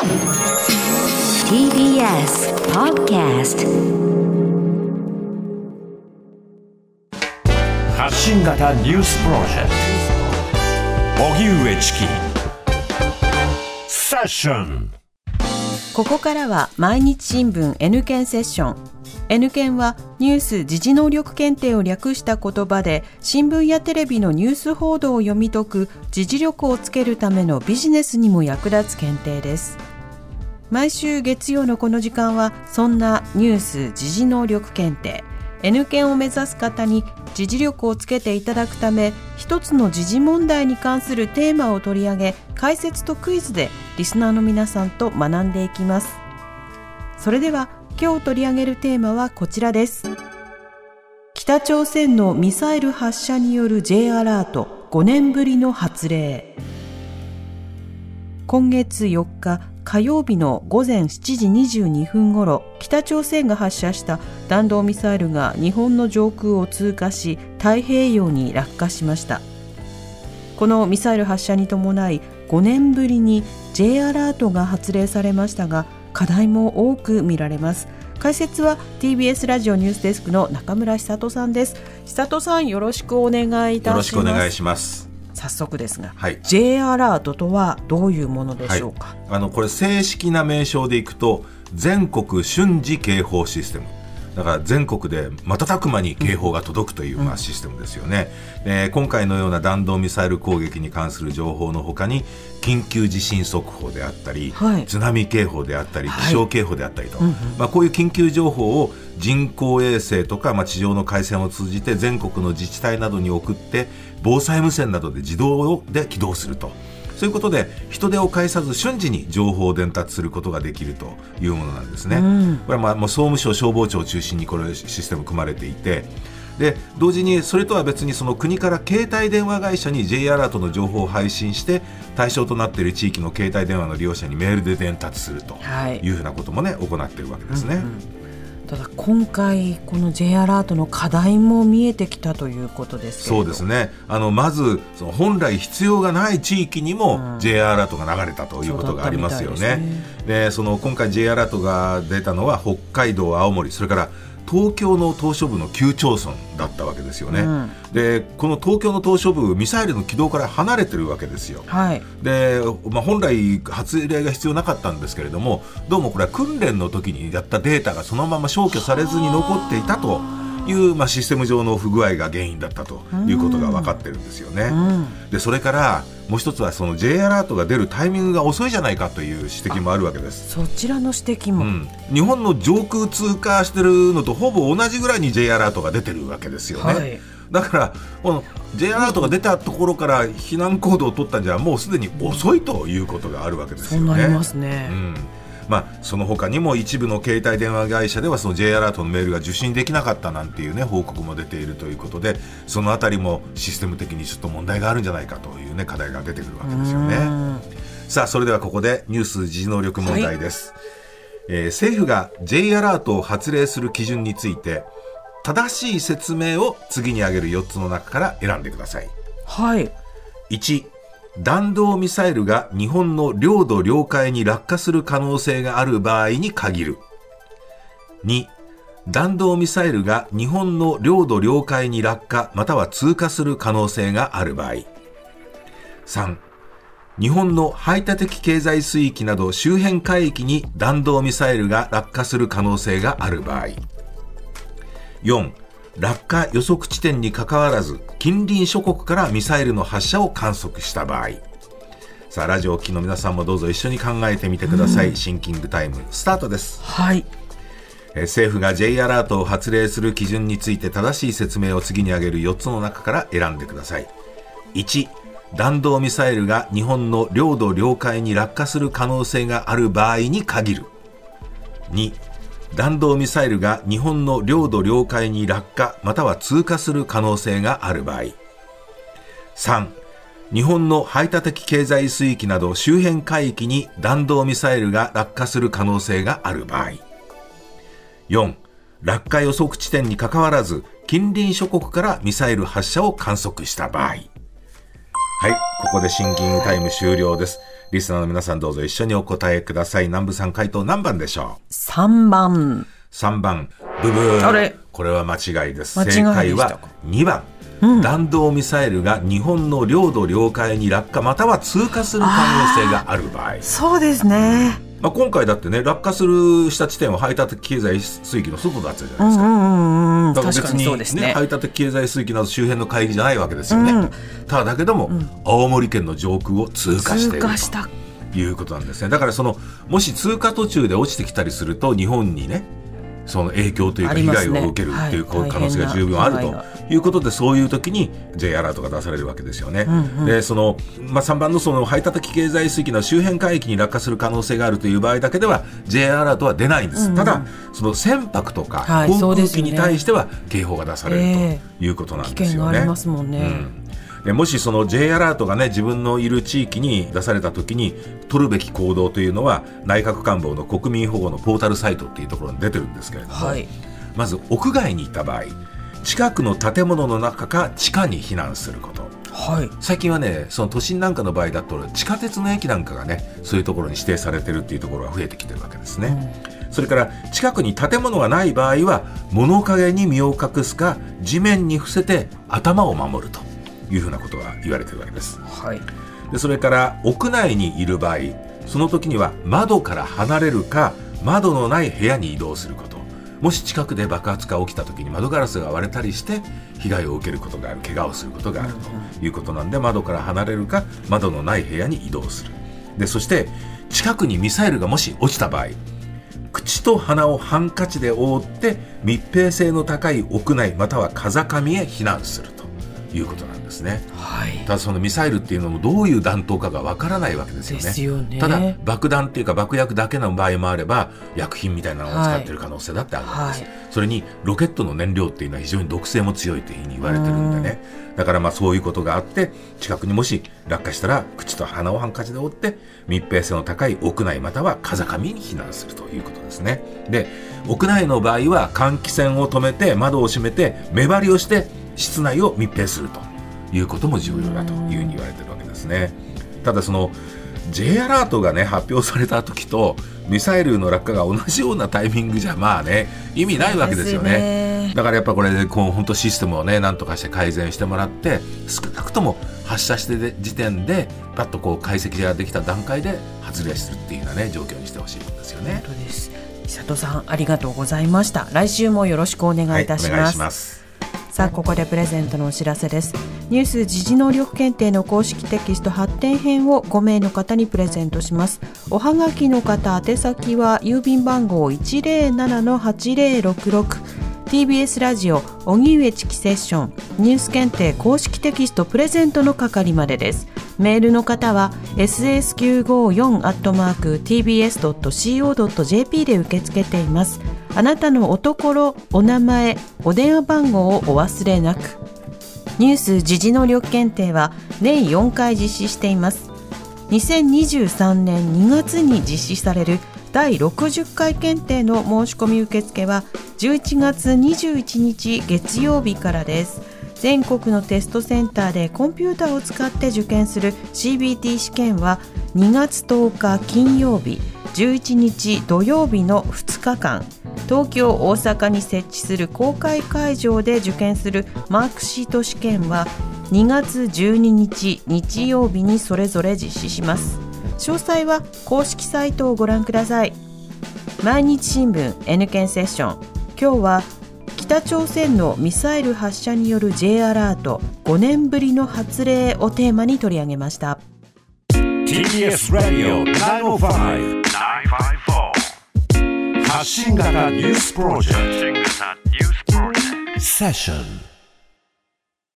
TBS Podcast 発信型ニュースプロジェクト。荻上チキ。セッション。ここからは毎日新聞 N 検セッション。N 検はニュース・時事能力検定を略した言葉で新聞やテレビのニュース報道を読み解く時事力をつけるためのビジネスにも役立つ検定です毎週月曜のこの時間はそんなニュース・時事能力検定。N 検を目指す方に時事力をつけていただくため一つの時事問題に関するテーマを取り上げ解説とクイズでリスナーの皆さんと学んでいきます。それでは今日取り上げるテーマはこちらです。北朝鮮のミサイル発射による J アラート5年ぶりの発令。今月4日火曜日の午前7時22分ごろ北朝鮮が発射した弾道ミサイルが日本の上空を通過し太平洋に落下しました。このミサイル発射に伴い5年ぶりに J アラートが発令されましたが課題も多く見られます。解説は TBS ラジオニュースデスクの中村久人さんです。久人さんよろしくお願いいたします。よろしくお願いします。早速ですが、はい。J アラートとはどういうものでしょうか、あのこれ正式な名称でいくと全国瞬時警報システム。だから全国で瞬く間に警報が届くという、まあ、システムですよね、で今回のような弾道ミサイル攻撃に関する情報のほかに緊急地震速報であったり、はい。津波警報であったりはい気象警報であったりと、まあ、こういう緊急情報を人工衛星とか、まあ、地上の回線を通じて全国の自治体などに送って防災無線などで自動で起動すると。そういうことで人手を介さず瞬時に情報を伝達することができるというものなんですね。これはまあもう総務省消防庁を中心にこれシステム組まれていてで同時にそれとは別にその国から携帯電話会社に J アラートの情報を配信して対象となっている地域の携帯電話の利用者にメールで伝達するとはいいうふうなこともね行っているわけですね。ただ今回この J アラートの課題も見えてきたということですそうですね。あのまずその本来必要がない地域にも J アラートが流れたということがありますよそうだったみねたいで。でその今回 J アラートが出たのは北海道、青森それから東京の島しょ部の9町村だったわけですよね。でこの東京の島しょ部ミサイルの軌道から離れてるわけですよ。はいで、まあ、本来発令が必要なかったんですけれどもどうもこれは訓練の時にやったデータがそのまま消去されずに残っていたという、まあ、システム上の不具合が原因だったということが分かってるんですよね。でそれからもう一つはその J アラートが出るタイミングが遅いじゃないかという指摘もあるわけです。そちらの指摘も、うん、日本の上空通過してるのとほぼ同じぐらいに J アラートが出てるわけですよね。はいだからこの J アラートが出たところから避難行動を取ったんじゃもうすでに遅いということがあるわけですよね。そうなりますね、うんまあ、その他にも一部の携帯電話会社ではその J アラートのメールが受信できなかったなんていう、ね、報告も出ているということでそのあたりもシステム的にちょっと問題があるんじゃないかという、ね、課題が出てくるわけですよね。さあそれではここでニュース時事能力問題です、えー政府が J アラートを発令する基準について正しい説明を次に挙げる4つの中から選んでください。はい。1弾道ミサイルが日本の領土領海に落下する可能性がある場合に限る。2弾道ミサイルが日本の領土領海に落下または通過する可能性がある場合。3日本の排他的経済水域など周辺海域に弾道ミサイルが落下する可能性がある場合。4落下予測地点にかかわらず近隣諸国からミサイルの発射を観測した場合。さあラジオをお聞きの皆さんもどうぞ一緒に考えてみてください、シンキングタイムスタートです。はい。えー政府が J アラートを発令する基準について正しい説明を次に挙げる4つの中から選んでください。1弾道ミサイルが日本の領土領海に落下する可能性がある場合に限る。2弾道ミサイルが日本の領土領海に落下または通過する可能性がある場合。3日本の排他的経済水域など周辺海域に弾道ミサイルが落下する可能性がある場合。4落下予測地点にかかわらず近隣諸国からミサイル発射を観測した場合。はいここでシンキングタイム終了です。リスナーの皆さんどうぞ一緒にお答えください。南部さん回答何番でしょう？3番。3番、ブブー。あれ？これは間違いです。正解は2番。弾道ミサイルが日本の領土領海に落下または通過する可能性がある場合。そうですね。まあ、今回だってね、落下するした地点は排他的経済水域の外だったじゃないですか。うんうんうん。だから確かにそうですね。排他的経済水域など周辺の海域じゃないわけですよね。ただだけども、青森県の上空を通過していると。いうことなんですね。だからその、もし通過途中で落ちてきたりすると、日本にね、その影響というか被害を受けるっていうはい可能性が十分あるということで、そういう時に J アラートが出されるわけですよね。で、その、まあ、3番のその排他的経済水域の周辺海域に落下する可能性があるという場合だけでは J アラートは出ないんです。ただ、その船舶とかはい航空機に対しては警報が出されるえということなん危ですよね。険がありますもんね。うんでもしその J アラートがね自分のいる地域に出された時に取るべき行動というのは内閣官房の国民保護のポータルサイトっていうところに出てるんですけれども、はい。まず屋外にいた場合近くの建物の中か地下に避難することはい。最近はねその都心なんかの場合だと地下鉄の駅なんかがねそういうところに指定されてるっていうところが増えてきてるわけですね、それから近くに建物がない場合は物陰に身を隠すか地面に伏せて頭を守るというふうなことが言われてるわけです。はい。でそれから屋内にいる場合その時には窓から離れるか窓のない部屋に移動すること。もし近くで爆発が起きた時に窓ガラスが割れたりして被害を受けることがある怪我をすることがあるということなんで窓から離れるか窓のない部屋に移動する。でそして近くにミサイルがもし落ちた場合口と鼻をハンカチで覆って密閉性の高い屋内または風上へ避難するということなんですね。はい。ただそのミサイルっていうのもどういう弾頭かがわからないわけですよね。ですよね。ただ爆弾っていうか爆薬だけの場合もあれば薬品みたいなのを使ってる可能性だってあるわけです、はい。それにロケットの燃料っていうのは非常に毒性も強いというふうに言われてるんでね。だからまあそういうことがあって近くにもし落下したら口と鼻をハンカチで覆って密閉性の高い屋内または風上に避難するということですね。で屋内の場合は換気扇を止めて窓を閉めて目張りをして室内を密閉するということも重要だというふうに言われてるわけですね。ただその J アラートがね発表された時とミサイルの落下が同じようなタイミングじゃまあね意味ないわけですよね。ねだからやっぱこれでこう本当システムをねなんとかして改善してもらって少なくとも発射してで時点でパッとこう解析ができた段階で発令するっていうようなね状況にしてほしいんですよね。本当です。佐藤さんありがとうございました。来週もよろしくお願いいたします。いします。さあここでプレゼントのお知らせです。ニュース時事能力検定の公式テキスト発展編を5名の方にプレゼントします。おはがきの方宛先は郵便番号107-8066 TBS ラジオ荻上チキセッション。ニュース検定公式テキストプレゼントの係までです。メールの方は ss954-tbs.co.jp で受け付けています。あなたのおところお名前お電話番号をお忘れなく。ニュース時事能力検定は年4回実施しています。2023年2月に実施される第60回検定の申し込み受付は11月21日月曜日からです。全国のテストセンターでコンピューターを使って受験する CBT 試験は2月10日金曜日11日土曜日の2日間。東京大阪に設置する公開会場で受験するマークシート試験は2月12日日曜日にそれぞれ実施します。詳細は公式サイトをご覧ください。毎日新聞 N 検セッション。今日は北朝鮮のミサイル発射による J アラート5年ぶりの発令をテーマに取り上げました。TBS ラディオ905 95発信型ニュースプロジェクトセッション